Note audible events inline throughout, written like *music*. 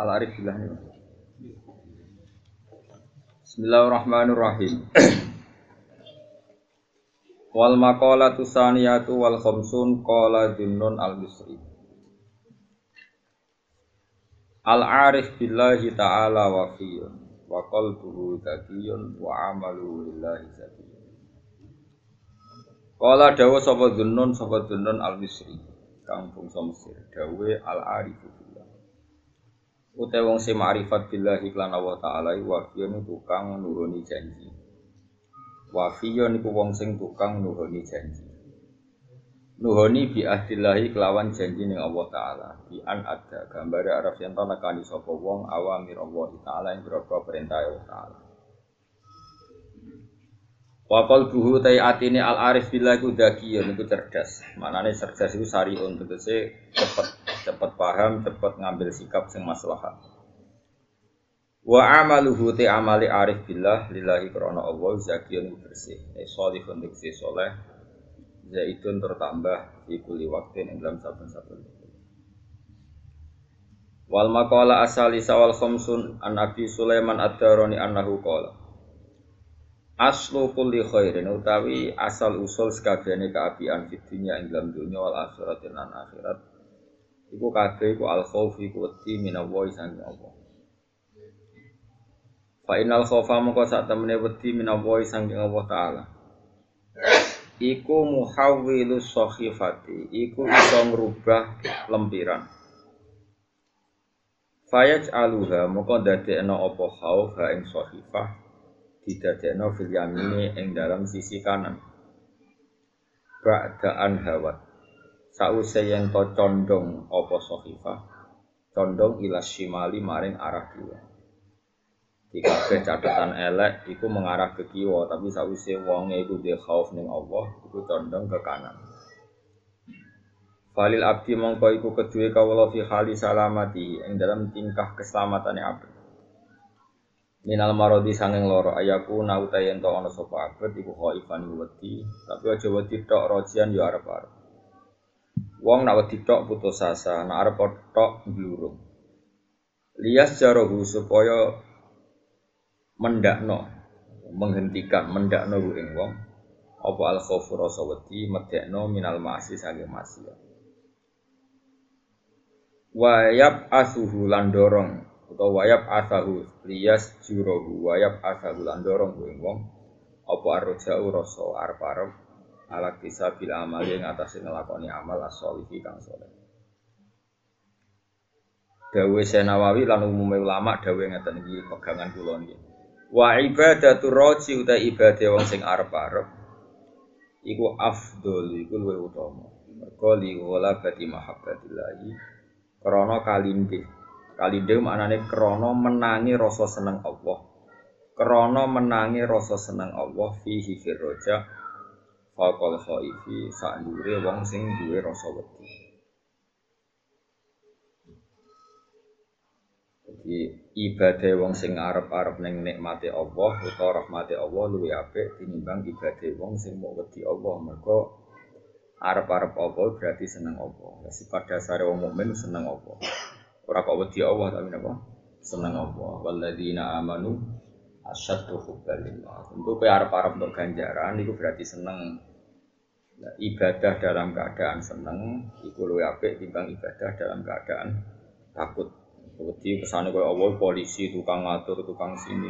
Al-Arif. Bismillahirrahmanirrahim. Wal maqalatu saniyatu wal khamsun qala Junnun al-Misri. Al-arif billahi ta'ala wa fiyun wa qalbuhu zakiyun wa amalu lillahi zakiyun. Qala dawa sapa Junnun sapa Junnun al-Misri kang bangsa Mesir dawe al-arifu Utai wong sing ma'rifat billahi lan Allah taala wafiyun tukang nuhoni janji. Wafiyun iku wong sing tukang nuhoni janji. Nuhoni bi ahdillahi kelawan janji ning Allah taala. Bi an ada gambar Arab yang nekani sapa wong awamir Allah taala yang berapa perintah Allah taala. Wa qalbuhu tai atine al arif billah iku dakiyun iku cerdas. Manane cerdas iku sariun cepet cepat paham, cepat ngambil sikap sing maslahat. Wa amaluhu te amali arif billah lillahi krana Allah zakiyun bersih. Eh salihun diksi soleh. Zaitun tertambah di kuli waktin ing dalam saben-saben. Wal maqala asali sawal khamsun an Nabi Sulaiman ad-Darani annahu qala Aslu kulli khairin utawi asal usul sekabehane kaapian fid dunya ing dalam dunya wal akhirat lan akhirat Iku kabeh iku al khauf iku wedi minallahi saking Allah. Fa innal khaufa moko sak temene wedi minallahi saking Allah taala. Iku muhawwilu sakhifati, iku iso ngrubah lempiran. Fayaj aluha moko dadekno apa khauf ha ing sakhifah didadekno fil yamini ing dalam sisi kanan. Ba'daan hawat Sause yang to condong apa sohifah condong ilas shimali maring arah kiwa di kabeh catatan elek iku mengarah ke kiwa tapi sause wonge iku dia khauf ning Allah iku condong ke kanan. Falil abdi mongko iku kedue kawula fi hali salamati ing dalam tingkah keselamatane abdi. Minal marodi sanging loro ayaku nauta yen to ana sapa abet iku khaifan wedi tapi aja wedi tok rojian yo arep-arep. Wong nak wedi tok putus asa, nak arep tok blurung. Lias jarohu supaya mendakno, menghentikan mendakno ing wong apa al khaufu rasa wedi medekno minal ma'asi sange maksiat. Wayab asuhu landorong atau wayab asahu lias jurohu wayab asahu landorong ing wong apa arjau rasa arep-arep ala bisa bila amal yang atas ngelakoni amal asolihi kang soleh. Dawe Senawawi lan umumnya ulama dawe ngeten iki pegangan kula niki. Wa ibadatu roji uta ibadah wong sing arep-arep iku afdol iku luwih utama. Mergo li wala bati mahabbatillahi krana kalinde. Kalinde maknane krana menangi rasa seneng Allah. Krana menangi rasa seneng Allah fihi firroja Fakol khaifi sak wong sing duwe rasa wedi. Jadi ibadah wong sing arep-arep ning nikmate Allah utawa rahmate Allah luwih apik tinimbang ibadah wong sing mau wedi Allah. Mergo arep-arep Allah berarti seneng Allah. Sifat dasar wong mukmin seneng Allah. Ora kok wedi Allah tapi napa? Seneng Allah. Walladzina amanu asyaddu hubbalillah. Tentu kowe arep-arep untuk ganjaran itu berarti seneng Nah, ibadah dalam keadaan seneng iku luwih apik timbang ibadah dalam keadaan takut. Wedi kesane koyo Allah polisi, tukang ngatur, tukang sini.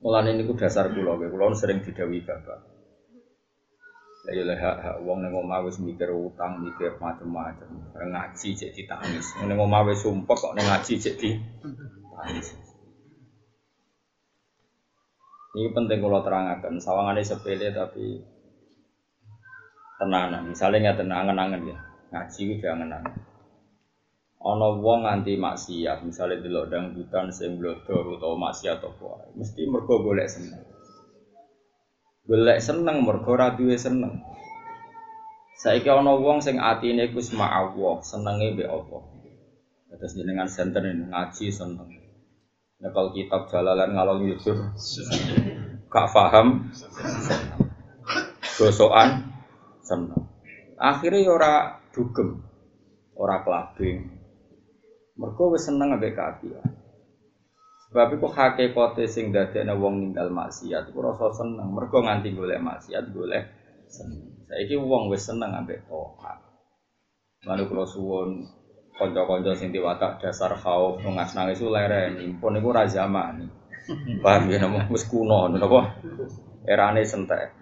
Mulane niku dasar kula, kula sering didawi bapak. Lah yo hak hak wong ning omah wis mikir utang, mikir macam-macam. Ngaji cek ditangis. Ning omah wis sumpek kok ning ngaji cek ditangis. Ini penting kalau terangkan, sawangannya sepele tapi tenanan. Misalnya nggak tenangan angan ya, ngaji udah angan-angan. Ono wong nganti maksiat, misalnya delok dangdutan sing blodor utawa maksiat apa mesti mergo golek seneng. Golek seneng mergo ora duwe seneng. Saiki ana wong sing atine iku Allah, senenge mbek Allah. Terus jenengan senter ngaji seneng. Nekal kitab jalalan ngalor yusur gak paham gosokan seneng. Akhirnya ya ora dugem, ora kelabing. Mergo wis seneng ambek kaapian. Sebab iku hakikate sing dadekne wong ninggal maksiat iku rasa seneng. Mergo nganti golek maksiat golek seneng. Saiki wong wis seneng ambek taat. Lalu kula suwun kanca-kanca sing diwatak dasar khauf ngas nangis leren impun niku ra zaman. *laughs* Paham ya napa wis kuno napa? Erane sentek.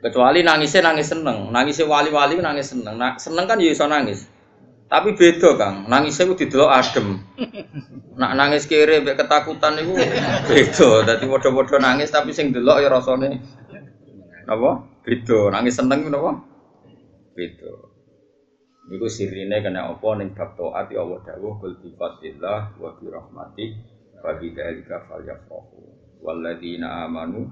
Kecuali nangisnya nangis seneng, nangisnya wali-wali nangis seneng. Nah, seneng kan ya iso nangis. Tapi beda Kang, nangisnya itu didelok adem. Nak nangis kiri mbek ketakutan itu beda. Dadi padha-padha nangis tapi sing delok ya rasane apa? Beda. Nangis seneng napa? Beda. Niku sirine kena apa ning bab taat ya Allah dawuh kul bi fadlillah wa bi rahmati wa bi dzalika falyafrahu. Walladzina amanu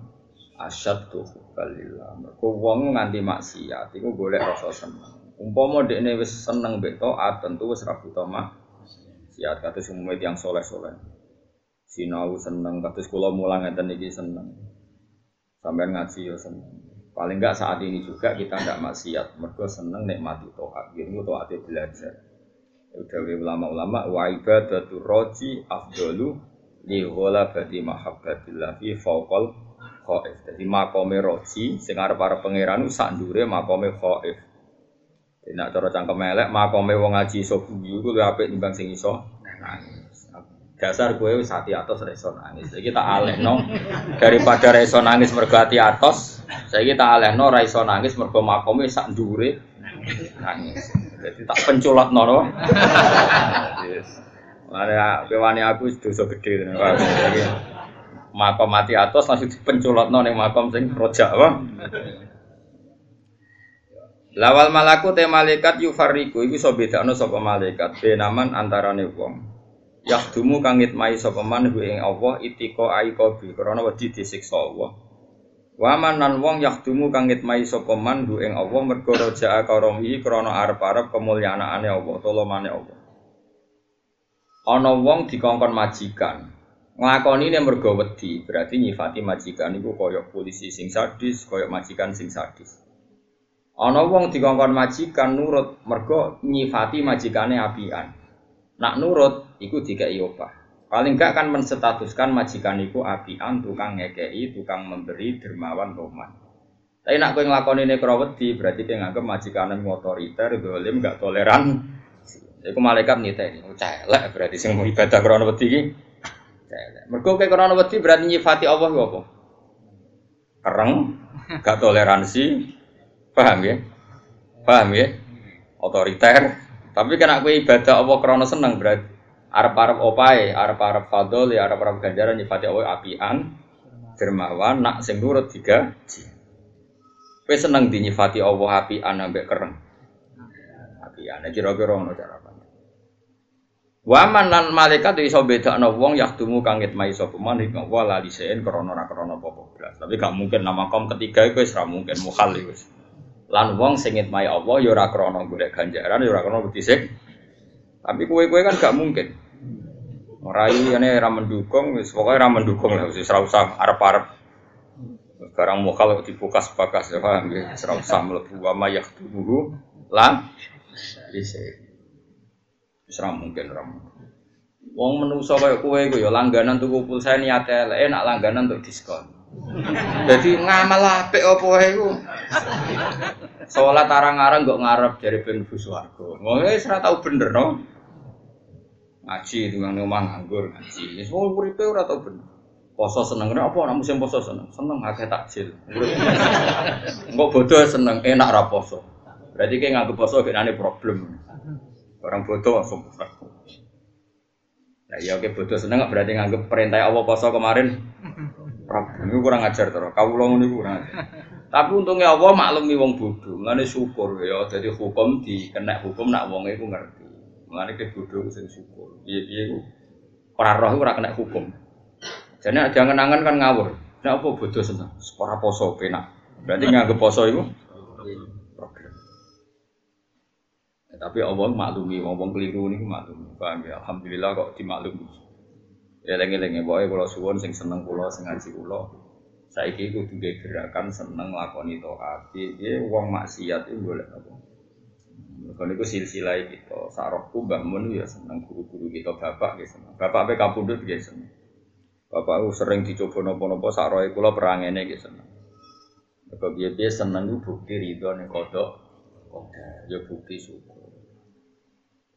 asyaddu hubbalillah. Mergo wong nganti maksiat iku golek rasa seneng. Umpama dekne wis seneng mbek taat tentu wis ra butuh maksiat kados umume yang soleh-soleh. Sinau seneng kados kula mulang ngeten iki seneng. Sampeyan ngaji ya seneng. Paling enggak saat ini juga kita enggak maksiat, mergo seneng nikmati toat. Ini toatnya belajar. Ya udah ulama-ulama wa ibadatu roji afdalu li ghalabati mahabbatillah fi fawqal khaif. Jadi makome roji sing arep para pangeran sak ndure makome khaif. Jadi nak cara cangkem elek makome wong ngaji iso guyu kuwi apik timbang sing iso nangis. Dasar gue wis hati atos reso nangis. Jadi kita alehno daripada reso nangis mergo hati atos saya kita alehno ra iso nangis mergo makome sak ndure nangis. Jadi tak penculat nono. Yes. Mare aku dosa gede Makom mati atas langsung dipenculatno ning makom sing rojak apa? Lawal malaku te malaikat yufariku iku iso bedakno sapa malaikat benaman antarane wong. Yahdumu kangit mai sapa man ing Allah itiko aikobi krana wedi disiksa Allah. Waman nan wong yakdumu kang ngitmai sapa man du ing Allah mergo raja'a karomi krana arep-arep kemulyanaane Allah, tolomane Allah. Ana wong dikongkon majikan. Nglakoni ne mergo wedi, berarti nyifati majikan iku kaya polisi sing sadis, kaya majikan sing sadis. Ana wong dikongkon majikan nurut mergo nyifati majikane apian. Nak nurut iku dikai opah. Paling enggak kan menstatuskan majikan itu apian, tukang ngekei, tukang memberi, dermawan, roman. Tapi nak kowe nglakoni ini krawedi, berarti kowe nganggep majikan yang otoriter, dolim, gak toleran. Iku malaikat niteni, oh, celek berarti sing mau ibadah krana wedi iki. Celek. Mergo kowe krana wedi berarti nyifati Allah ku apa? Kereng, gak toleransi. Paham ya? Paham ya? Otoriter. Tapi kena kowe ibadah Allah krana seneng berarti Arab-Arab opai, Arab-Arab fadol, ya Arab-Arab ganjaran nyifati Allah apian, dermawan, nak sing nurut tiga. Kowe seneng dinyifati Allah apian ambek kereng. Apian, kira-kira ngono cara? Waman lan malaikat iso bedakno wong yahdumu kang ngitmai sapa man ing wa la lisein krana ora krana apa blas. Tapi gak mungkin nama kaum ketiga iku wis ora mungkin mukhal wis. Lan wong sing ngitmai Allah ya ora krana golek ganjaran ya ora krana betisik. Tapi kue-kue kan gak mungkin. Rai ini era mendukung, pokoknya era mendukung lah, serau usah arep-arep. Sekarang mau kalau dibuka sebakas ya paham ya, serau usah melebu wama yak tubuh lah, bisa. Serau mungkin ram. Wong menungso kayak kue gue ya langganan tuku pulsa niatnya enak langganan untuk diskon. Jadi ngamal apik apa wae iku. Salat arang-arang kok ngarep dari ben buswarga. Wong wis ora bener no ngaji dengan omah nganggur ngaji. Wis wong uripe ora tau bener. Poso seneng apa ora musim poso seneng. Seneng akeh takjil. Engko bodoh seneng enak ra poso. Berarti kayak nganggep poso genane problem. Orang bodoh langsung Nah, ya oke bodoh seneng berarti nganggep perintah Allah poso kemarin problem. Ini kurang ajar terus. Kau ulang ini kurang ajar. Tapi untungnya Allah maklumi wong bodoh. Mulane syukur ya. Jadi hukum di kena hukum nak wong itu ngerti. Mulane ke bodoh sing syukur. Piye-piye ku ora roh ora kena hukum. Jadi ada kenangan kan ngawur. Nah apa bodoh seneng? Ora poso penak. Berarti nganggep poso. Ya, tapi Allah maklumi, wong keliru niku maklumi. Paham ya? Alhamdulillah kok dimaklumi. Ya lengi-lengi pokoke kula suwun sing seneng kula sing ngaji kula. Saiki kudu gerakan seneng lakoni taat. Piye wong maksiat itu boleh apa? Kalau itu silsilah kita, sarokku bangun ya seneng guru-guru kita bapak ya seneng. Bapak apa kapundut ya seneng. Bapak sering dicoba nopo-nopo sakroe kula perangene nggih seneng. Mergo piye-piye seneng ku bukti ridho ning. Kodok ya bukti syukur.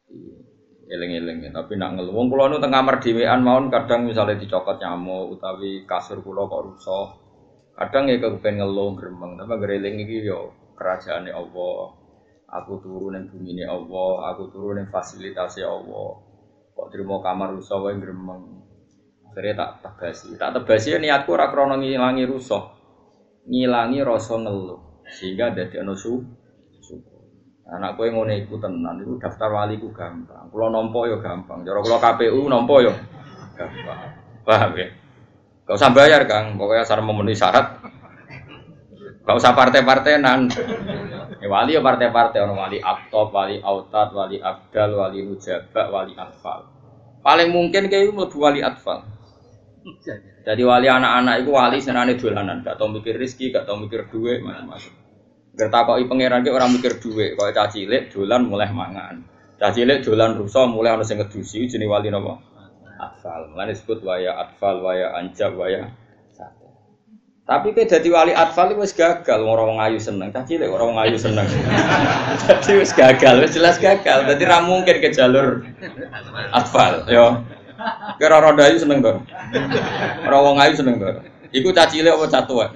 Iya, Eling-eling tapi nak ngeluh wong kula nu teng kamar dhewean mawon kadang misalnya dicokot nyamuk utawi kasur kula kok rusak. Kadang ya kepen ngeluh gremeng, tapi gereling iki yo kerajaane Allah. Aku turun ning bumi Allah, aku turun ning fasilitasi Allah. Kok terima kamar rusak wae gremeng. Akhirnya tak tebasi. Tak tebasi ya niatku ora ngilangi rusuh. Ngilangi rasa ngeluh. Sehingga dadi ana su Anak kowe ngono iku tenan iku daftar wali ku gampang. Kula nampa ya gampang. Cara kula KPU nampa ya gampang. Paham ya? Gak usah bayar, Kang. Pokoknya asal memenuhi syarat. Gak usah partai-partainan. Ya, wali ya partai-partai orang wali aktop, wali autat, wali abdal, wali nujabak, wali atfal. Paling mungkin kayak itu wali atfal. Jadi wali anak-anak itu wali senane dolanan, gak tau mikir rezeki, gak tau mikir duit, macam-macam. Gertakoki pangeran ki orang mikir duit, kau caci cilik dolan mulai mangan. Caci cilik dolan rusak mulai ana sing ngedusi jenis wali napa? Atfal. Mulane disebut waya atfal, waya anjab, waya tapi kayak jadi wali atfal itu gagal, orang orang ayu seneng, caci cilik orang ayu seneng. *laughs* jadi wis gagal, wis jelas gagal. Jadi ra mungkin ke jalur atfal, yo. Kira roda ayu seneng tuh. Orang wong ayu seneng tuh. Iku cacile apa catuwa?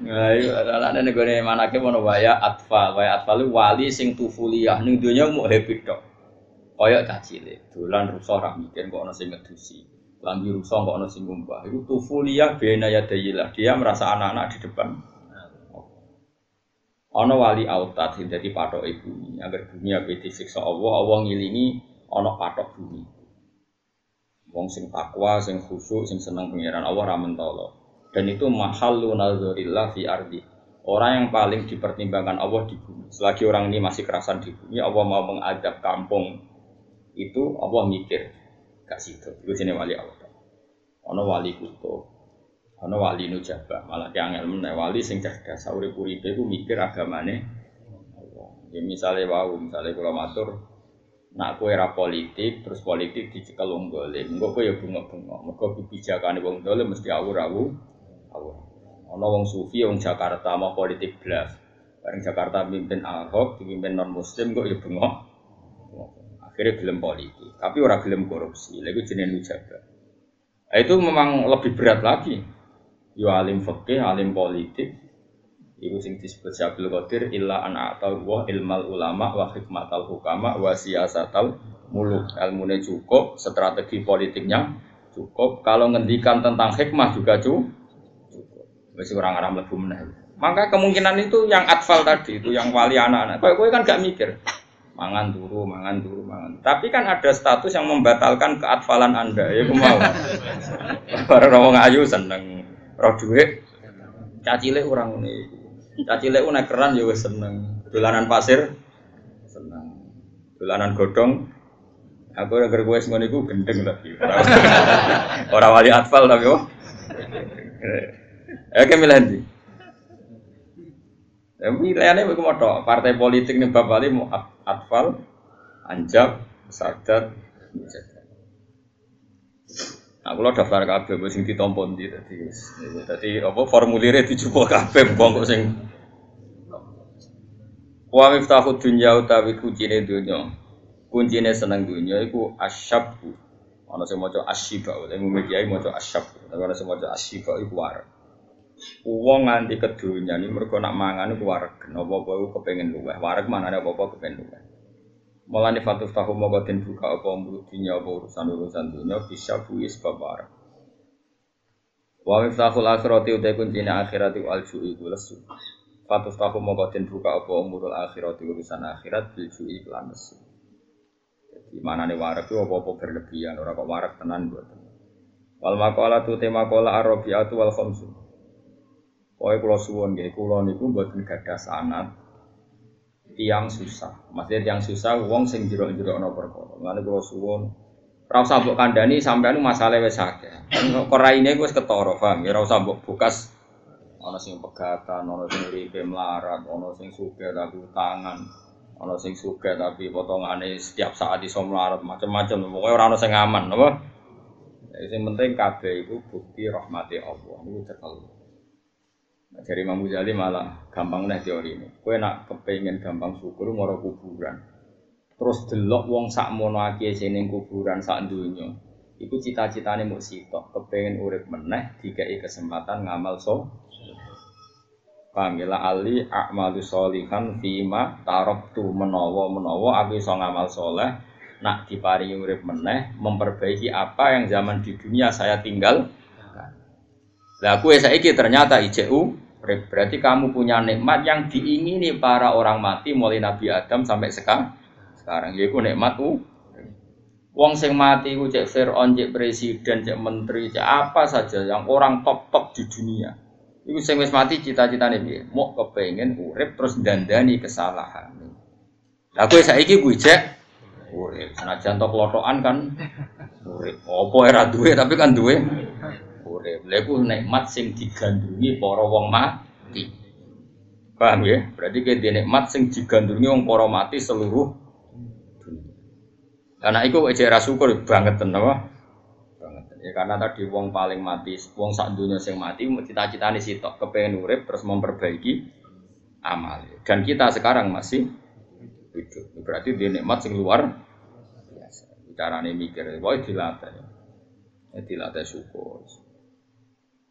Nah, itu adalah yang mana kita mau waya atfal, waya itu wali sing tufuliyah nih dunia mau happy dok. Kaya cacile, dolan rusak ra mikir kok ana sing ngedusi. Lambi rusak kok ana sing ngumpah. Itu tufuliyah bena ya dayilah. Dia merasa anak-anak di depan. Ana wali autat sing dadi patok ibu. Agar bumi ape disiksa Allah, Allah ngilingi ana patok bumi. Wong sing takwa, sing khusyuk, sing seneng pengiran Allah ra mentolo. Dan itu mahallu nazarillah fi ardi. Orang yang paling dipertimbangkan Allah di bumi. Selagi orang ini masih kerasan di bumi, Allah mau mengadab kampung itu Allah mikir gak situ. Itu jenis wali Allah. Ono wali kuto, ono wali nujaba, malah yang ilmu wali sing cerdas. Sauri puripe ku mikir agamane. Ya misalnya wau, misalnya kalau matur, Nak kue era politik, terus politik dicekel wong dolim. Engko kowe ya bunga-bunga. Mergo kebijakane wong dolim mesti awur-awur. Awur. Ana wong sufi wong Jakarta mau politik blas. Bareng Jakarta mimpin Ahok, dipimpin non muslim kok ya bengok. Akhirnya gelem politik, tapi orang gelem korupsi. Lagi jenis nujaga. Nah, itu memang lebih berat lagi. Yo alim fikih, alim politik, Iku sing disebut Syabil Qadir illa an atau wa ilmal ulama wa hikmatal hukama wa siyasatal muluk. Ilmune cukup, strategi politiknya cukup. Kalau ngendikan tentang hikmah juga cukup. Masih orang Arab lebih meneh. Maka kemungkinan itu yang atfal tadi itu yang wali anak-anak. Kau kan gak mikir mangan turu, mangan turu, mangan. Tapi kan ada status yang membatalkan keatfalan Anda. Ya mau. *laughs* Para orang ayu seneng roh duit. Cacile orang ini Caci lek naik keran ya seneng. Dolanan pasir seneng. Dolanan godong aku yang gue ngono iku gendeng tapi. *laughs* Orang wali atfal tapi oh. Ke milih ndi? Ya pilihannya begitu mau partai politik nih bapak mau atfal, anjab, sadat, Nah, kalau daftar kabeh wis sing ditampa ndi dadi wis. Dadi apa formulire dicoba kabeh wong kok sing Wa miftahu dunya utawi kuncine dunya. Kuncine seneng dunya iku asyabbu. Ana sing maca asyiba, umum kiai maca asyab. Ana sing maca asyiba iku war. Wong nganti kedunya ini mergo nak mangan iku wareg. Apa-apa iku kepengin luweh. Wareg manane apa-apa kepengin luweh. Mulane fatuf tahu moga den buka apa dunya apa urusan-urusan dunya bisa buis babar. Wa miftahul akhirati utai kuncine akhirati wal ju'i lesu. Fatuf tahu moga den buka apa umurul akhirati urusan akhirat bil ju'i lan lesu. Jadi manane warak itu apa-apa berlebihan, ora kok warak tenan buat. Wal makola tu tema kola arabiatu wal khamsu. Pokoke kula suwun nggih, kula niku mboten gadah sanad tiang susah. Maksudnya tiang susah wong sing jero-jero ana perkara. Lan kula suwun ora usah mbok kandhani sampean masalah wis akeh. Kok raine wis ketara, paham ya ora usah mbok bukas ana sing pegatan, ana sing uripe melarat, ana sing sugih tapi utangan, ana sing sugih tapi potongane setiap saat iso melarat, macam-macam. Pokoke ora ana sing aman, apa? Yang penting kabeh iku bukti rahmati Allah. Niku cekel. Nah, dari Imam Ghazali malah gampang nih teori ini. Kue nak kepengen gampang syukur moro kuburan. Terus delok wong sak mono akeh sing kuburan sak dunya. Iku cita-citane mau sitok, kepengen urip meneh dikai kesempatan ngamal so. Pamila ya? ali a'malu solihan fima taroktu menawa menawa aku iso ngamal soleh nak diparingi urip meneh memperbaiki apa yang zaman di dunia saya tinggal lah aku saiki ternyata ICU berarti kamu punya nikmat yang diingini para orang mati mulai Nabi Adam sampai sekarang sekarang yaitu nikmat u Wong sing mati ku cek Fir'aun, cek presiden, cek menteri, cek apa saja yang orang top-top di dunia Iku sing wis mati cita-citane piye? Mau kepengen urip terus dandani kesalahan. Lah kowe saiki kuwi cek urip. Senajan tok kan urip. Apa era duwe tapi kan duwe urip. Lha iku nikmat sing digandrungi para wong mati. Paham ya? Berarti kayak nikmat sing digandrungi wong para mati seluruh dunia. Karena itu ejek syukur banget tenan Ya karena tadi wong paling mati, wong sak dunia sing mati cita-citane sitok kepengen urip terus memperbaiki amal. Dan kita sekarang masih hidup. Berarti dia nikmat sing luar biasa. Carane mikir, wae dilatih. Ya dilatih syukur.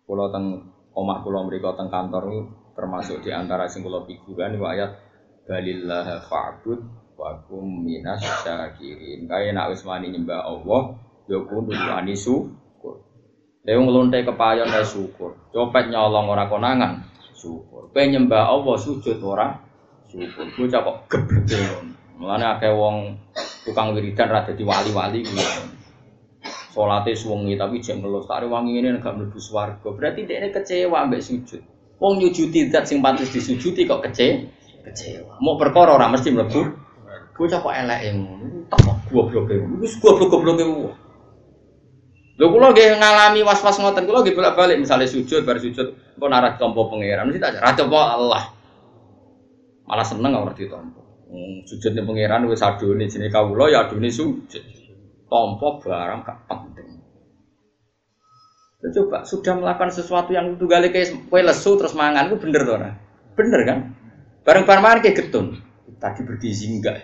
Kalau teng omah kula mriku teng kantor termasuk di antara sing kula pikiran niku ayat balillah fa'bud wa minas syakirin. Kaya nak wis nyembah Allah, ya kudu wani syukur. Lha nglonte kepayon ya syukur. Copet nyolong ora konangan, syukur. Kowe nyembah Allah sujud ora syukur. Bocah kok gebleke ngono. Mulane akeh wong tukang wiridan ra dadi wali-wali. Salate suwengi tapi jek ngelus tak wangi ngene gak mlebu swarga. Berarti dekne kecewa ambek sujud. Wong nyujudi zat sing pantes disujudi kok kecewa. Kecewa. Mau perkara ora mesti mlebu. Bocah kok eleke ngono. Tak kok gobloke. Wis goblok-gobloke. Lho kula nggih ngalami was-was ngoten, kula nggih bolak-balik misalnya sujud bar sujud kok narak tompo pangeran, mesti tak ra Allah. Malah seneng ora ditompo. Hmm, sujudnya pangeran wis adone jenenge kawula ya sujud. Tompo barang gak penting. Coba sudah melakukan sesuatu yang tunggal kayak kue lesu terus mangan, itu bener tuh, bener kan? Bareng-bareng mangan kayak getun. Tadi bergizi enggak?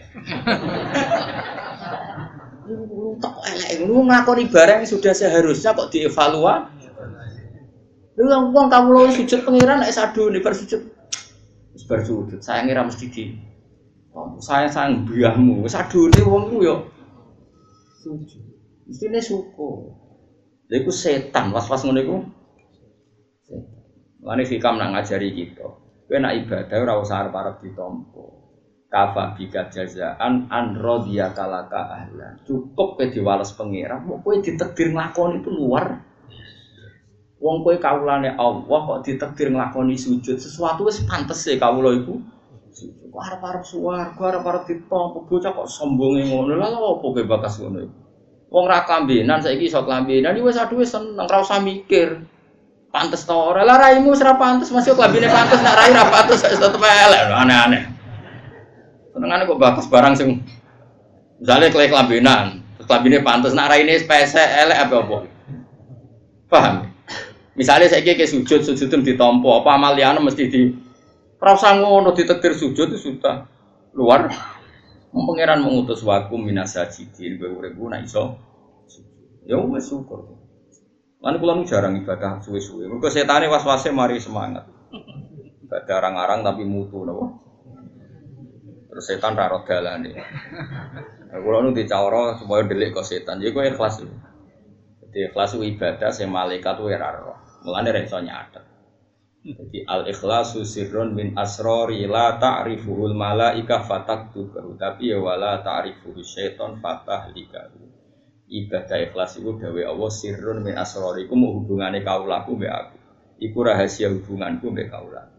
Lu tak elek, lu ngakoni barang yang sudah seharusnya kok dievaluasi. Lu yang uang kamu lo sujud pengiran nek sadu nih bersujud. Bersujud, saya ngira mesti di saya sayang biahmu, sadu nih uang lu suku. Lha iku setan, was-was ngono iku. Lani fikam nak ngajari kita. Kowe nak ibadah ora usah arep-arep kafa bika jazaan an rodiya kalaka ahlan cukup ke diwales pengira mau kue ditekdir ngelakoni itu luar wong kue kaulane Allah kok ditekdir ngelakoni sujud sesuatu wis pantes sih kaulo itu kok arep arep suar kok arep arep ditompo bocah kok sombonge ngono. Lha apa kowe bakas ngono? Iku wong ra kambenan saiki iso kambenan wis aduh wis seneng ra usah mikir. Pantes to ora? Lah raimu ora pantes masih klambine pantes nak rai ra pantes tetep elek aneh-aneh. Senengane kok bagus barang sing misalnya klek kelambinan, kelambine pantas nak raine spese elek apa apa. Paham? Misalnya saya kayak sujud, sujud itu ditompo, apa amaliana mesti di rasa ngono ditetir sujud itu sudah luar. Pangeran mengutus wakum minasajidin, gue urip nak iso. Ya wis syukur. Lan kula jarang ibadah suwe-suwe. Mergo setane was-wase mari semangat. Ibadah arang-arang tapi mutu napa? Terus setan raro dalane. Nah, kalau nu dicawara supaya delik kok setan, jadi gue ikhlas. Jadi ikhlas ibadah, saya malaikat itu raro. Mulane reso nyata. Jadi al ikhlasu sirrun min asrori la ta'rifuhul malaika fatak tubahu tapi ya wala ta'rifuhu syaiton fatah likahu. ibadah ikhlas itu dawe Allah sirrun min asrori iku mau hubungane kaulaku mbek aku iku rahasia hubunganku mbek kaula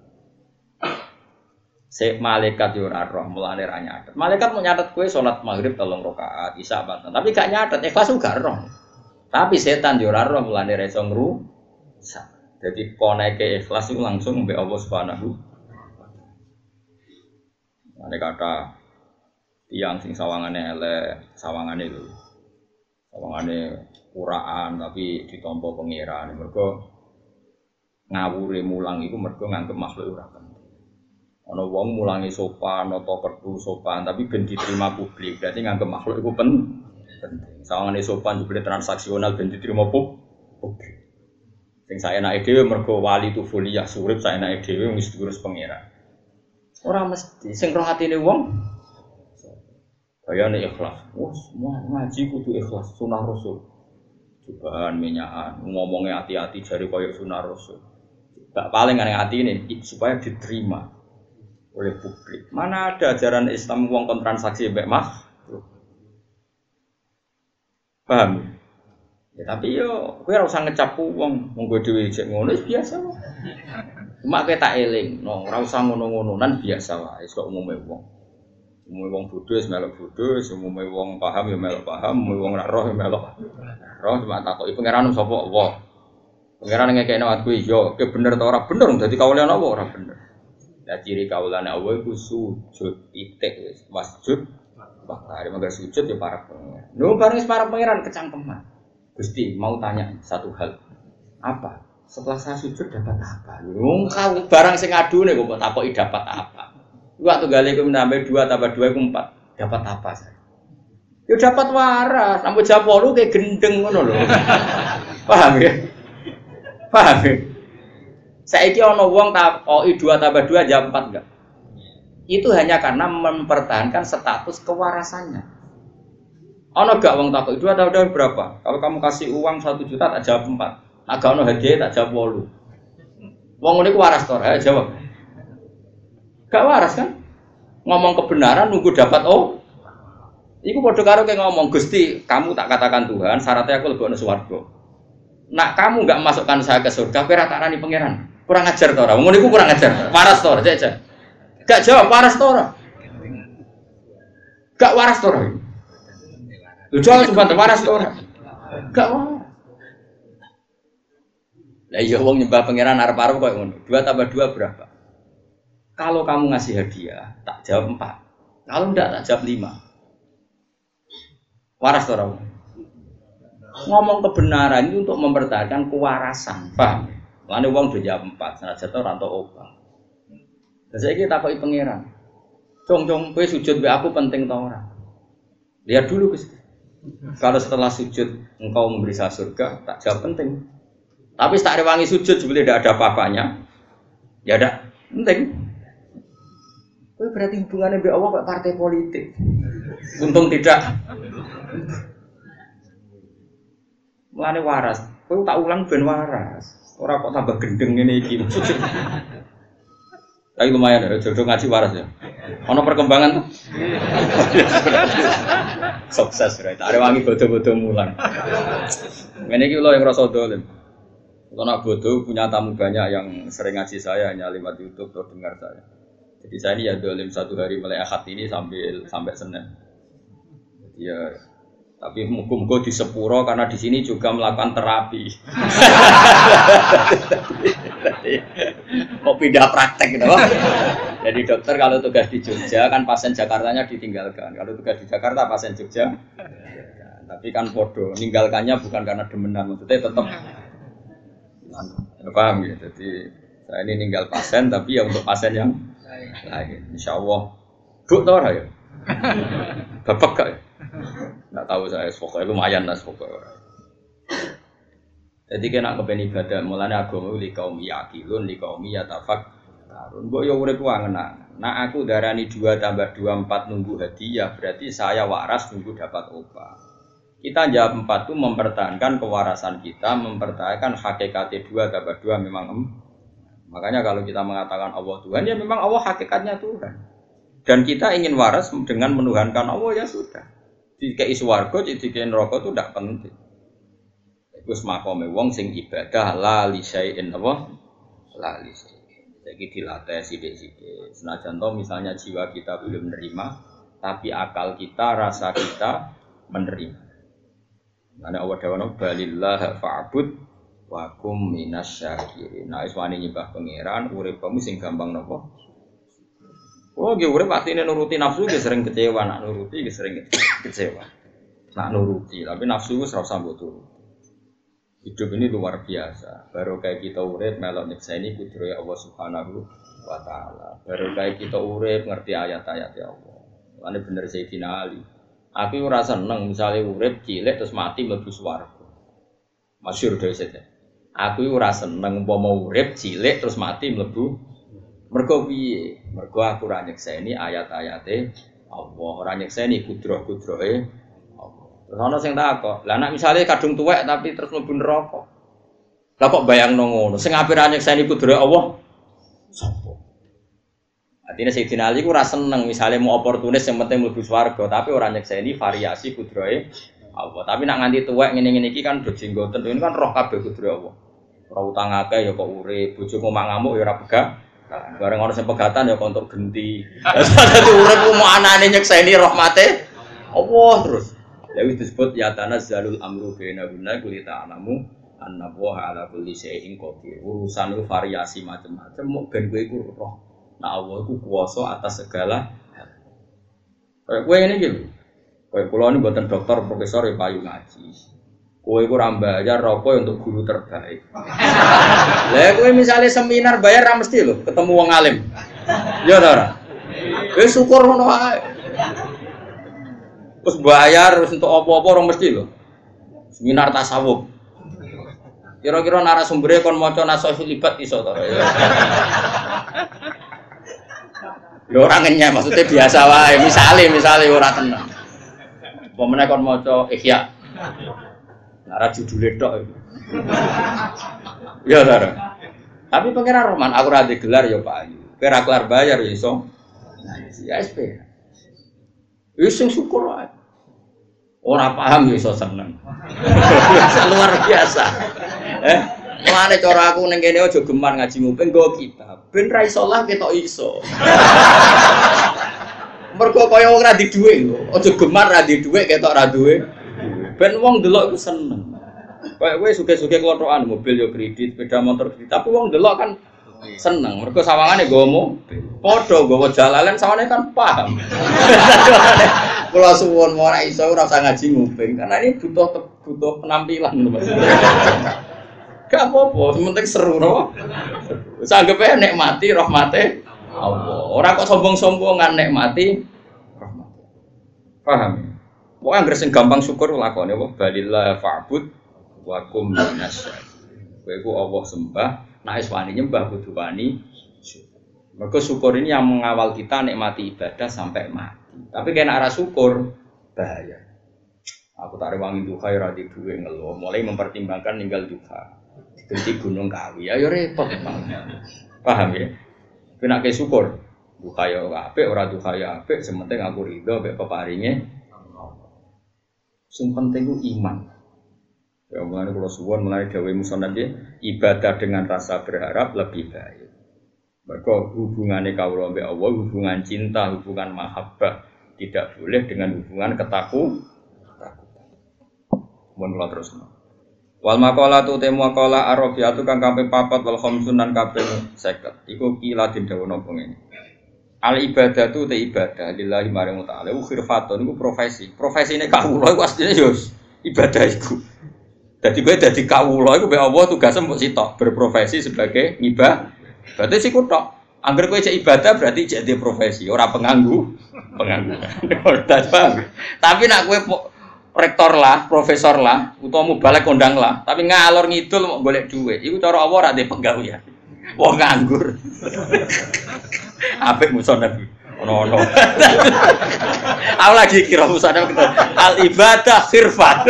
Se malaikat yo ora roh mulane ra nyatet. Malaikat mau nyatet kue salat maghrib tolong rakaat, isya batan. Tapi gak nyatet, ikhlas juga roh. Tapi setan yo ora roh mulane ra iso ngru. Jadi koneke ikhlas itu langsung mbek Allah Subhanahu Ada kata tiang sing sawangane elek, sawangane itu sawangane kuraan tapi ditompo pangeran. Mergo ngawure mulang iku mergo nganggep makhluk ora Ono wong mulangi sopan, atau kertu sopan, tapi ben diterima publik. Berarti nganggep makhluk itu pen penting. Sawangane sopan juga transaksional ben diterima publik. Sing saya naik dewe mergo wali tu fulia surip saya naik dewe wis diurus pangeran. Ora mesti sing roh atine wong nih ikhlas. Wah, semua ngaji kudu ikhlas sunah rasul. Cobaan minyakan, ngomongnya hati-hati jari koyok sunah rasul. Gak paling aneh hati ini supaya diterima oleh publik. Mana ada ajaran Islam uang kontransaksi mbak mah? Paham? Ya tapi yo kowe ora usah ngecap wong, kowe dhewe cek ngono biasa. Cuma kowe tak eling, no, ora usah ngono-ngono nan biasa wae, kok umume wong. Umume wong bodho wis melok bodho, umume wong paham ya melok paham, umume wong ora roh ya melok. Roh cuma takoki pangeran sapa Allah. Pangeran ngekekno aku yo, ke bener ta ora bener, dadi kawulan apa ora bener. Nah ciri kaulane Allah itu sujud titik wis masjud Bahkan ada sujud ya para pangeran. Nu bareng para pangeran kecangkeman. Gusti mau tanya satu hal. Apa? Setelah saya sujud dapat apa? Wong kau barang sing adu nih kok takoki dapat apa? Waktu gali aku menambah dua tambah dua aku empat. Dapat apa saya? Ya dapat waras. Sampai jawab lu kayak gendeng ngono loh. *laughs* Paham ya? Paham ya? Saya ini ono wong takoki dua tambah dua jam empat enggak? Itu hanya karena mempertahankan status kewarasannya. Ono gak wong takut dua tambah dua berapa? Kalau kamu kasih uang satu juta tak jawab empat. Agak ono hadiah tak jawab wolu. Wong ini waras tor, ya jawab. Gak waras kan? Ngomong kebenaran nunggu dapat oh. Iku podo karo kayak ngomong Gusti, kamu tak katakan Tuhan, syaratnya aku lebih ono. Nak kamu nggak masukkan saya ke surga, kira tak rani pangeran. Kurang ajar tora. Wong niku kurang ajar. Waras tora, aja. Gak jawab waras tora. Gak waras tora. Lu jawab cuma waras tora. Gak waras. Lah iya wong nyembah pangeran arep-arep kok ngono. Dua tambah dua berapa? Kalau kamu ngasih hadiah, tak jawab empat. Kalau enggak, tak jawab lima. Waras tora. Ngomong kebenaran itu untuk mempertahankan kewarasan. Paham? Lalu uang udah jawab empat, sana jatuh rantau obat. Dan saya kita pakai pangeran. Cong cong, kue sujud be aku penting tau orang. Lihat dulu guys. Kalau setelah sujud engkau memberi saya surga, tak jawab penting. Tapi tak rewangi sujud sebetulnya tidak ada apa-apanya. Ya ada penting. Kue berarti hubungannya be Allah kayak partai politik. Untung tidak. Mulane waras. Kue tak ulang ben waras. Orang kok tambah gendeng ini iki. Tapi lumayan ya, jodoh ngaji waras ya. Ono perkembangan tuh. Sukses berarti. Ada wangi bodoh-bodoh mulan. Ini lo yang rasa dolim. Kalau nak bodoh punya tamu banyak yang sering ngaji saya hanya lewat YouTube atau dengar saya. Jadi saya ini ya dolim satu hari mulai akad ini sambil sampai senin. ya tapi mukum di Sepuro karena di sini juga melakukan terapi. *laughs* Mau pindah praktek gitu. Jadi dokter kalau tugas di Jogja kan pasien Jakartanya ditinggalkan. Kalau tugas di Jakarta pasien Jogja. Tapi kan podo, meninggalkannya bukan karena demenan, maksudnya tetap paham ya. Jadi saya ini ninggal pasien tapi ya untuk pasien yang lain. Insya Allah. Buk tau ya? Bapak gak ya? Nggak tahu saya, pokoknya lumayan lah pokoknya. Jadi kena kepen ibadah, mulanya agama li kaum yakilun, li kaum yatafak. Karun, mbok yo urip ngena. Nah aku darani dua tambah dua empat nunggu hadiah, berarti saya waras nunggu dapat upah. Kita jawab empat itu mempertahankan kewarasan kita, mempertahankan hakikat dua tambah dua memang em. Makanya kalau kita mengatakan Allah Tuhan, ya memang Allah hakikatnya Tuhan. Dan kita ingin waras dengan menuhankan Allah ya sudah. Dikai swarga, dikai neraka itu tidak penting. Iku makome wong sing ibadah la li syai'in apa? La li Jadi dilatih sidik-sidik. Senajan toh misalnya jiwa kita belum menerima, tapi akal kita, rasa kita menerima. Karena Allah dawana balillah fa'bud wa kum minas syakirin. Nah, iswani nyembah pangeran, urip kamu sing gampang nopo? Oh, gue urip pasti nuruti nafsu, gue sering kecewa, nak nuruti, gue sering kecewa. Nak nuruti, tapi nafsu gue serasa butuh. Hidup ini luar biasa. Baru kayak kita urip melok nyeksa ini kudroy Allah Subhanahu wa taala. Baru kayak kita urip ngerti ayat-ayat ya Allah. Ini bener Sayyidina Ali. Aku ora seneng misalnya urip cilik terus mati mlebu swarga. Masyhur dari saja. Aku ora seneng umpama urip cilik terus mati mlebu Mergo piye? Mergo aku ora nyekseni ayat-ayate Allah, ora nyekseni kudroh-kudrohe Allah. Terus ana sing takok, "Lah nek misale kadung tuwek tapi terus mlebu neraka?" Lah kok bayangno ngono? Sing ape ora nyekseni kudrohe Allah? Sopo? Artinya Sayyidina Ali ku ora seneng misalnya mau oportunis yang penting mlebu swarga, tapi ora nyekseni variasi kudrohe Allah. Tapi nak nganti tuwek ngene-ngene iki kan do jenggoten, ini kan roh kabeh kudrohe Allah. Ora utang akeh ya kok urip, bojomu ngamuk ya ora pegang. Bareng orang sing pegatan ya kontok genti. *laughs* Dadi urip mau anane nyekseni rahmate Allah terus. Ya wis disebut ya tanazzalul amru baina guna kulita alamu anna wa ala kulli syai'in qadir. Urusan itu variasi macam-macam mau ben kowe iku roh. Nah Allah iku kuwasa atas segala Kayak kowe ini gitu. Kayak kula ini buatan dokter, profesor ya payu ngaji. Kue ku bayar rokok untuk guru terbaik. *laughs* Lah kue misalnya seminar bayar ra mesti loh ketemu wong alim. Ya ta ora? Wis syukur ngono wae. Terus bayar terus untuk apa-apa orang mesti loh. Seminar tasawuf. Kira-kira narasumbernya kon maca nasohi libat iso to. Ya ora maksudnya biasa wae. Misale misale ora tenang. Pemenang kon maca ihya. Nara judulnya tok ya Nara. Tapi pengiran Roman, aku rada gelar ya Pak Ayu. Kira kelar bayar ya iso. Ya SP. Ya sing syukur wae. Ora paham ya iso seneng. *laughs* Luar biasa. Eh, Mulane cara aku ning kene aja gemar ngaji nguping nggo kitab. Ben ra iso lah ketok iso. Mergo kaya wong ra di dhuwit lho. Aja gemar ra di dhuwit ketok ra duwe. Ben wong delok iku seneng. Kayak kowe suge-suge kelothokan mobil yo kredit, sepeda motor kredit, tapi wong delok kan seneng. Mergo sawangane nggawa mobil. Padha nggawa jalalan sawane kan paham. *laughs* Kula suwun ora iso ora usah ngaji nguping karena ini butuh butuh penampilan *laughs* Gak apa-apa, penting seru no. Sanggep ae nikmati rahmate Allah. Ora kok sombong-sombongan nikmati rahmat. Paham? Pokoknya anggere sing gampang syukur lakone apa balillah fa'bud wa kum minas Kowe iku Allah sembah, wis wani nyembah kudu wani Mergo syukur ini yang mengawal kita nikmati ibadah sampai mati. Tapi kena arah syukur bahaya. Aku tak rewangi duha ya di duwe ngeluh, mulai mempertimbangkan ninggal duha. Ganti gunung kawi, ya repot. Paham ya? Kena ke syukur. Duha ya apik, ora duha ya apik, sementing aku ridho peparinge Sing penting itu iman. Ya mulai kalau suwon mulai gawe musonat dia ibadah dengan rasa berharap lebih baik. Maka hubungannya kau mbek Allah, hubungan cinta, hubungan mahabbah tidak boleh dengan hubungan ketaku, ketakutan. Mohon kalau terus. Wal makola tu temu makola arabiatu kang kape papat wal khamsunan kape seket. Iku kila nopo ini. Al ibadah itu te ibadah lillahi maring ta'ala. Iku khirfatun iku profesi. Profesine kawula iku asline yo ibadah iku. Dadi kowe dadi kawula iku be Allah tugasem mbok sitok berprofesi sebagai ibadah. Berarti sik tok. Angger kowe cek ibadah berarti cek profesi, ora penganggu, penganggu. *laughs* Tapi nak kowe rektor lah, profesor lah, utawa mubalek kondang lah, tapi ngalor ngidul mau golek duit, iku cara Allah ora ya. Wong nganggur. *laughs* Apik musa Nabi. Ono ono. *laughs* Aku lagi kira musa Nabi al ibadah khirfat.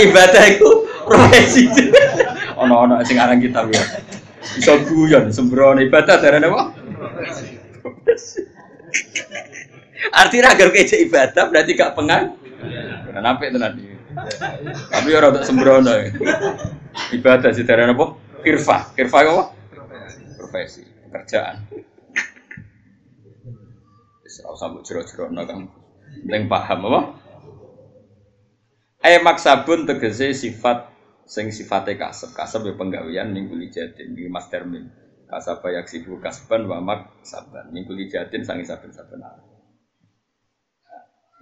ibadah itu profesi. ono ono sing aran kita ya. Iso guyon sembrono ibadah darane apa? Artinya agar kece ibadah berarti gak pengang Nah, apik tenan iki. Tapi ora tak sembrono. Ibadah sih darane apa? Kirfa. Kirfa apa? Profesi, pekerjaan. Wis ora usah mbok jero-jero kang. Penting paham apa? Eh maksabun tegese sifat sing sifate kasep. Kasep ya penggawean ning kuli jatin iki Mas Termin. Kasaba yaksibu kasban wa mak saban. Ning kuli jatin sangi saben-saben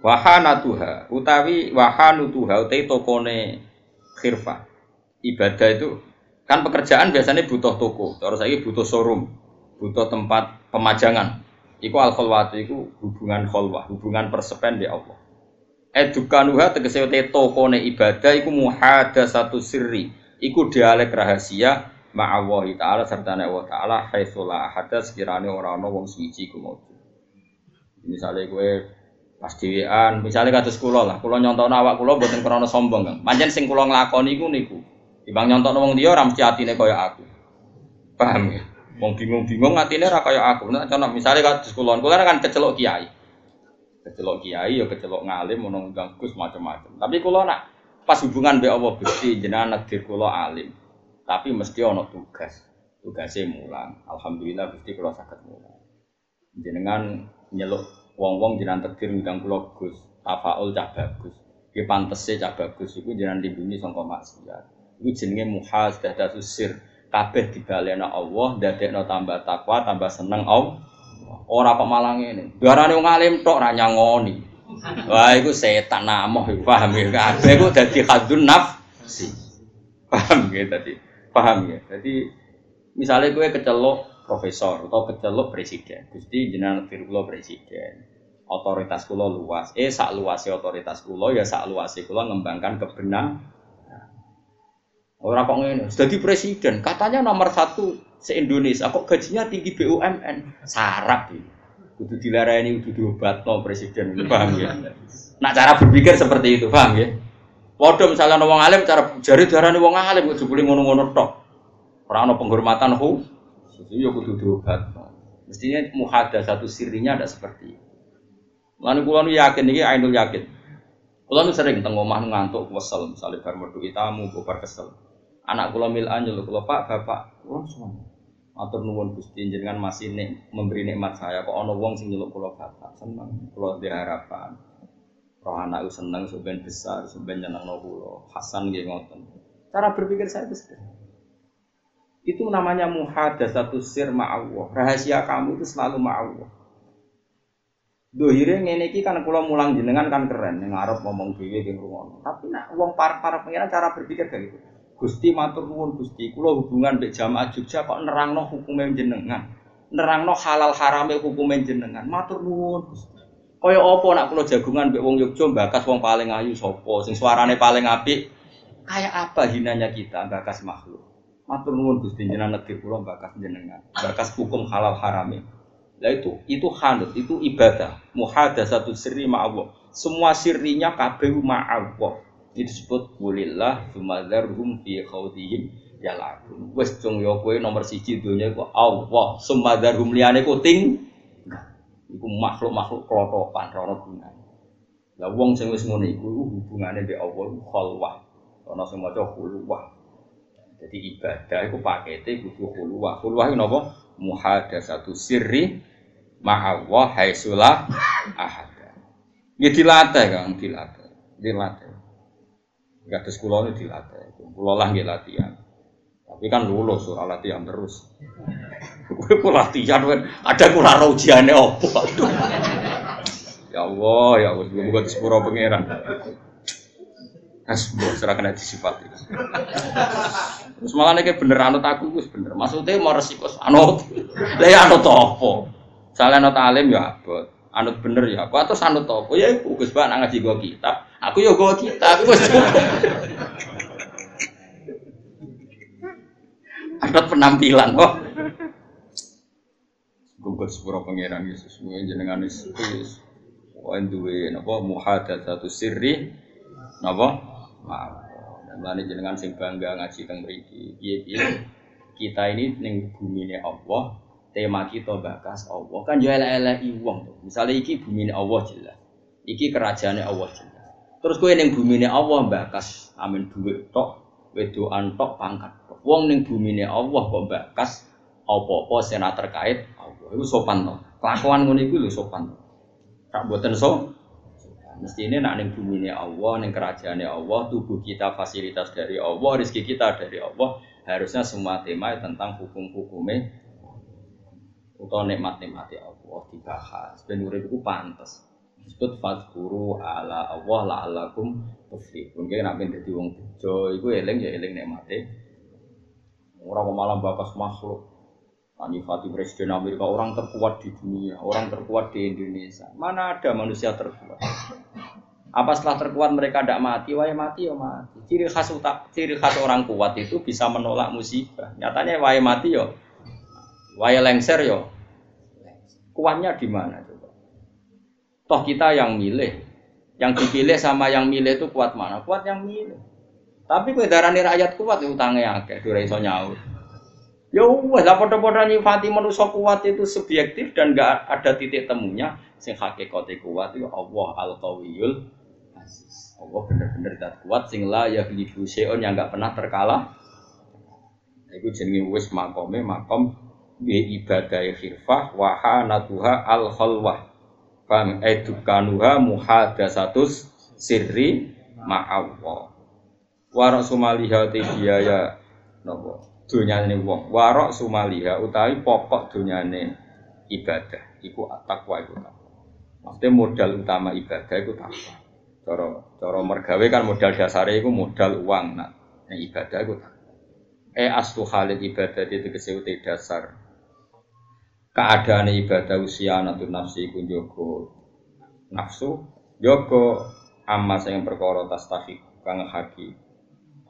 Wahana tuha utawi wahanu tuha utai tokone khirfah ibadah itu kan pekerjaan biasanya butuh toko terus lagi butuh showroom butuh tempat pemajangan Iku al kholwatu iku hubungan kholwah, hubungan persepen di Allah. Edukanuha tegese te tokone ibadah iku muhada satu sirri, iku dialek rahasia ma'awahi ta'ala serta Allah ta'ala haitsulah ahada sekiranya orang-orang wong suci ku mau. Misalnya gue pas dhewean, misalnya kados kula lah, kula nyontokno awak kula mboten krana sombong, Kang. Pancen sing kula nglakoni iku niku. Timbang nyontokno wong liya ora mesti atine kaya aku. Paham ya? Wong bingung-bingung atine ora kaya aku. Nek contoh misale kados kula, kula kan kecelok kiai. Kecelok kiai ya kecelok ngalim ono ganggus macam-macam. Tapi kula nak pas hubungan mbek Allah Gusti jenengan nakdir kula alim. Tapi mesti ono tugas. Tugasnya mulang. Alhamdulillah Gusti kula saged mulang. Jenengan nyeluk wong-wong jenengan takdir ngundang kula Gus. Tafaul cah bagus. Ki pantese cah bagus iku jenengan lindungi sangka maksiat. Iku jenenge muhasadatus sir kabeh dibalena Allah, ndadekno tambah takwa, tambah seneng Allah. Ora kok malah ngene. Darane wong alim tok ora nyangoni. Wah, iku setan namoh, paham ya? Kabeh iku dadi khadun nafsi. Paham ya tadi? Paham ya? Jadi misalnya gue kecelok profesor atau kecelok presiden, Gusti jenengan kula presiden. Otoritas kula luas. Eh sak luasnya otoritas kula ya sak luasnya kula ngembangkan kebenaran Orang kok ngene, jadi presiden, katanya nomor satu se Indonesia, kok gajinya tinggi BUMN, sarap ya. Kudu dilarani, kudu diobat no presiden, paham ya? Nah cara berpikir seperti itu, paham ya? Waduh misalnya wong alim, cara jari darah wong alim, kudu boleh ngono-ngono tok. Orang no penghormatan hu, itu ya kudu diobat. Mestinya muhada satu sirinya ada seperti itu. Lalu kulo yakin ini ainul yakin. Kulo sering tengok omah ngantuk kesel, misalnya bar metu tamu, bar kesel. Anak kula mil anjul kula Pak, Bapak, kula semua. Matur nuwun Gusti jenengan masih nek memberi nikmat saya kok ana wong sing nyeluk kula Bapak. Seneng kula harapan. Roh anak seneng sampeyan besar, sampeyan nyenengno kula. Hasan nggih ngoten. Cara berpikir saya itu Itu namanya muhadatsatu sir ma'allah. Rahasia kamu itu selalu ma'allah. Dohire ngene iki kan kula mulang jenengan kan keren, ning arep ngomong dhewe ki ngrungokno. Tapi nak wong para-para pengiran cara berpikir kayak gitu. Gusti matur nuwun Gusti, kula hubungan mbek jamaah Jogja kok nerangno hukume jenengan. Nerangno halal harame hukume jenengan. Matur nuwun Gusti. Kaya apa nak kula jagungan mbek wong Yogya bakas wong paling ayu sapa, sing suarane paling apik. Kayak apa hinanya kita bakas makhluk. Matur nuwun Gusti jenengan negeri kula bakas jenengan. Bakas hukum halal harame. Lah itu itu hanut, itu ibadah. Muhadatsatu sirri ma'allah. Semua sirrinya kabeh ma'allah disebut kulillah sumadharhum fi khawdihim yalakun wes cung yo kowe nomor siji dunia iku Allah. Sumadharhum liyane ku ting iku makhluk-makhluk klotokan ora gunane. Lah wong sing wis ngono iku hubungane mbek Allah khalwah. Ana sing maca khulwah. Jadi ibadah iku pakete kudu khulwah. Khulwah iku napa? Muhadatsatu sirri ma'allah haitsulah ahad ya dilatih kan dilatih. Dilatih Kados kula ini dilatih. Kula lah nggih latihan. Tapi kan lulus ora latihan terus. Kowe ku latihan kan ada kula ujiane opo. Ya Allah, ya Allah, semoga disepuro pangeran. Asbo, serah kena disifati. Terus malah nek bener anut aku bener. Maksudnya mau resiko anut. Lah ya anut apa? Salah anut alim ya abot. Anut bener ya apa? Atau anut apa? Ya iku Gus Bak ngaji gua kitab. Aku ya gue kita, aku Ada *laughs* penampilan kok. Gue sepuro pangeran Yesus, gue jenengan Yesus. Wain duwe napa satu sirri napa? Dan lani jenengan sing bangga ngaji mriki. Piye-piye kita ini ning bumine Allah, tema kita bakas Allah. Kan yo elek-eleki wong. Misalnya iki bumine Allah jelas. Iki kerajaannya Allah jelas. Terus kowe ning bumine Allah bakas amin duit tok, wedoan tok pangkat. Wong ning bumine Allah kok bakas apa-apa sing terkait Allah. Iku sopan to. Kelakuan iku lho sopan. Tak mboten so. Mesti ini nak ning bumine Allah, ning kerajaane Allah, tubuh kita fasilitas dari Allah, rezeki kita dari Allah. Harusnya semua tema tentang hukum-hukumnya atau nikmat-nikmati Allah dibahas. Ben urip iku pantes disebut fadkuru ala Allah la'allakum tuflihun. Nak ben dadi wong bejo iku eling ya eling nikmate. Orang malam bakas makhluk. Anifati Presiden Amerika orang terkuat di dunia, orang terkuat di Indonesia. Mana ada manusia terkuat? Apa setelah terkuat mereka tidak mati? Wah mati ya mati. Ciri khas utak, ciri khas orang kuat itu bisa menolak musibah. Nyatanya wah mati yo, wah lengser yo. Kuatnya di mana? Toh kita yang milih. Yang dipilih sama yang milih itu kuat mana? Kuat yang milih. Tapi darani rakyat kuat ya utangnya akeh, dure iso nyaur. Ya wes lah padha-padha nyifati manusia kuat itu subjektif dan gak ada titik temunya. Sing hakikate kuat itu Allah Al-Qawiyul Aziz. Allah bener-bener dat kuat sing la ya seon yang gak pernah terkalah. Iku jenenge wis makome makom bi ibadah khirfah wa hanatuha al khalwah. Paham? Edukanuha muhadasatus sirri ma'awwa. Warok sumaliha te biaya napa? Donyane wong. Warok sumaliha utawi pokok donyane ibadah iku takwa iku takwa. Maksudnya modal utama ibadah iku takwa. Cara cara mergawe kan modal dasare iku modal uang. Yang ibadah iku takwa. Eh astu halid ibadah itu tegese dasar keadaan ibadah usia natu nafsi iku jogo nafsu jogo amma sing perkara tastahik kang haki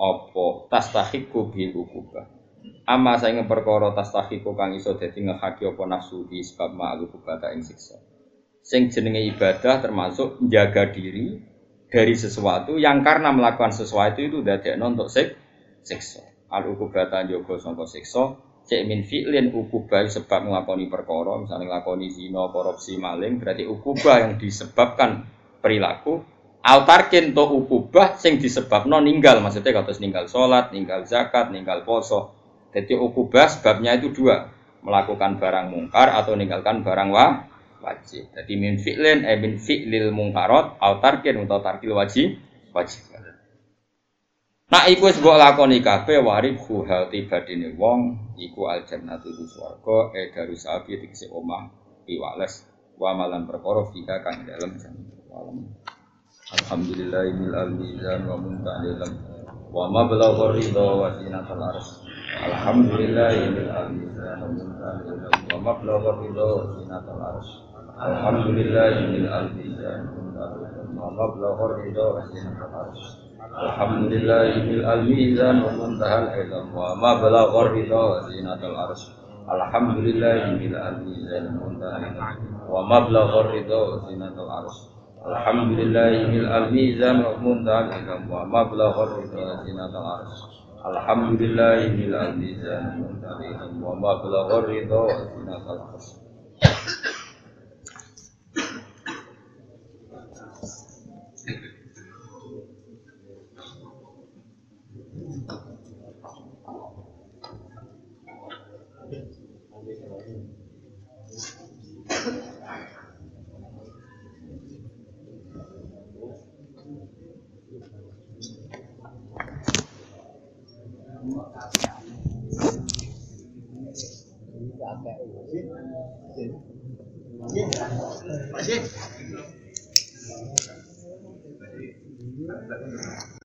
apa? Tastahiku bil ukubah amma sing perkara tastahiku kang iso dadi ngehaki apa nafsu di sebab ma'al ukubah ing siksa. Sing jenenge ibadah termasuk menjaga diri dari sesuatu yang karena melakukan sesuatu itu dadekno untuk sik siksa. Al ukubata jogo sangka siksa cek min fi'lin ukubah sebab melakoni perkara misalnya ngelakoni zina korupsi maling berarti ukubah yang disebabkan perilaku. Altarkin to ukubah sing disebabno ninggal maksudnya kata ninggal sholat ninggal zakat ninggal poso. Jadi ukubah sebabnya itu dua melakukan barang mungkar atau ninggalkan barang wa wajib. Jadi min fi'lin eh min fi'lil mungkarot altarkin atau tarkil wajib wajib Nak iku wis mbok lakoni kabeh waribhu hal tibadine wong iku al jannatu iku swarga e daru sapi dikse omah piwales wa malan perkara fika kang dalem jannah. Alhamdulillah mil al mizan wa munta'lilam wa ma balagha ridha wa zinatul ars. Alhamdulillah mil al mizan wa munta'lilam wa ma balagha ridha wa zinatul ars. Alhamdulillah mil al mizan wa ma balagha ridha wa zinatul ars. Alhamdulillah bil al-mizan wa muntahal ilm wa ma balagha ridha wa zinatul arsh. Alhamdulillah bil al-mizan wa muntahal wa ma balagha ridha wa zinatul arsh. Alhamdulillah bil al-mizan wa muntahal ilm wa ma balagha ridha wa zinatul arsh. Alhamdulillah bil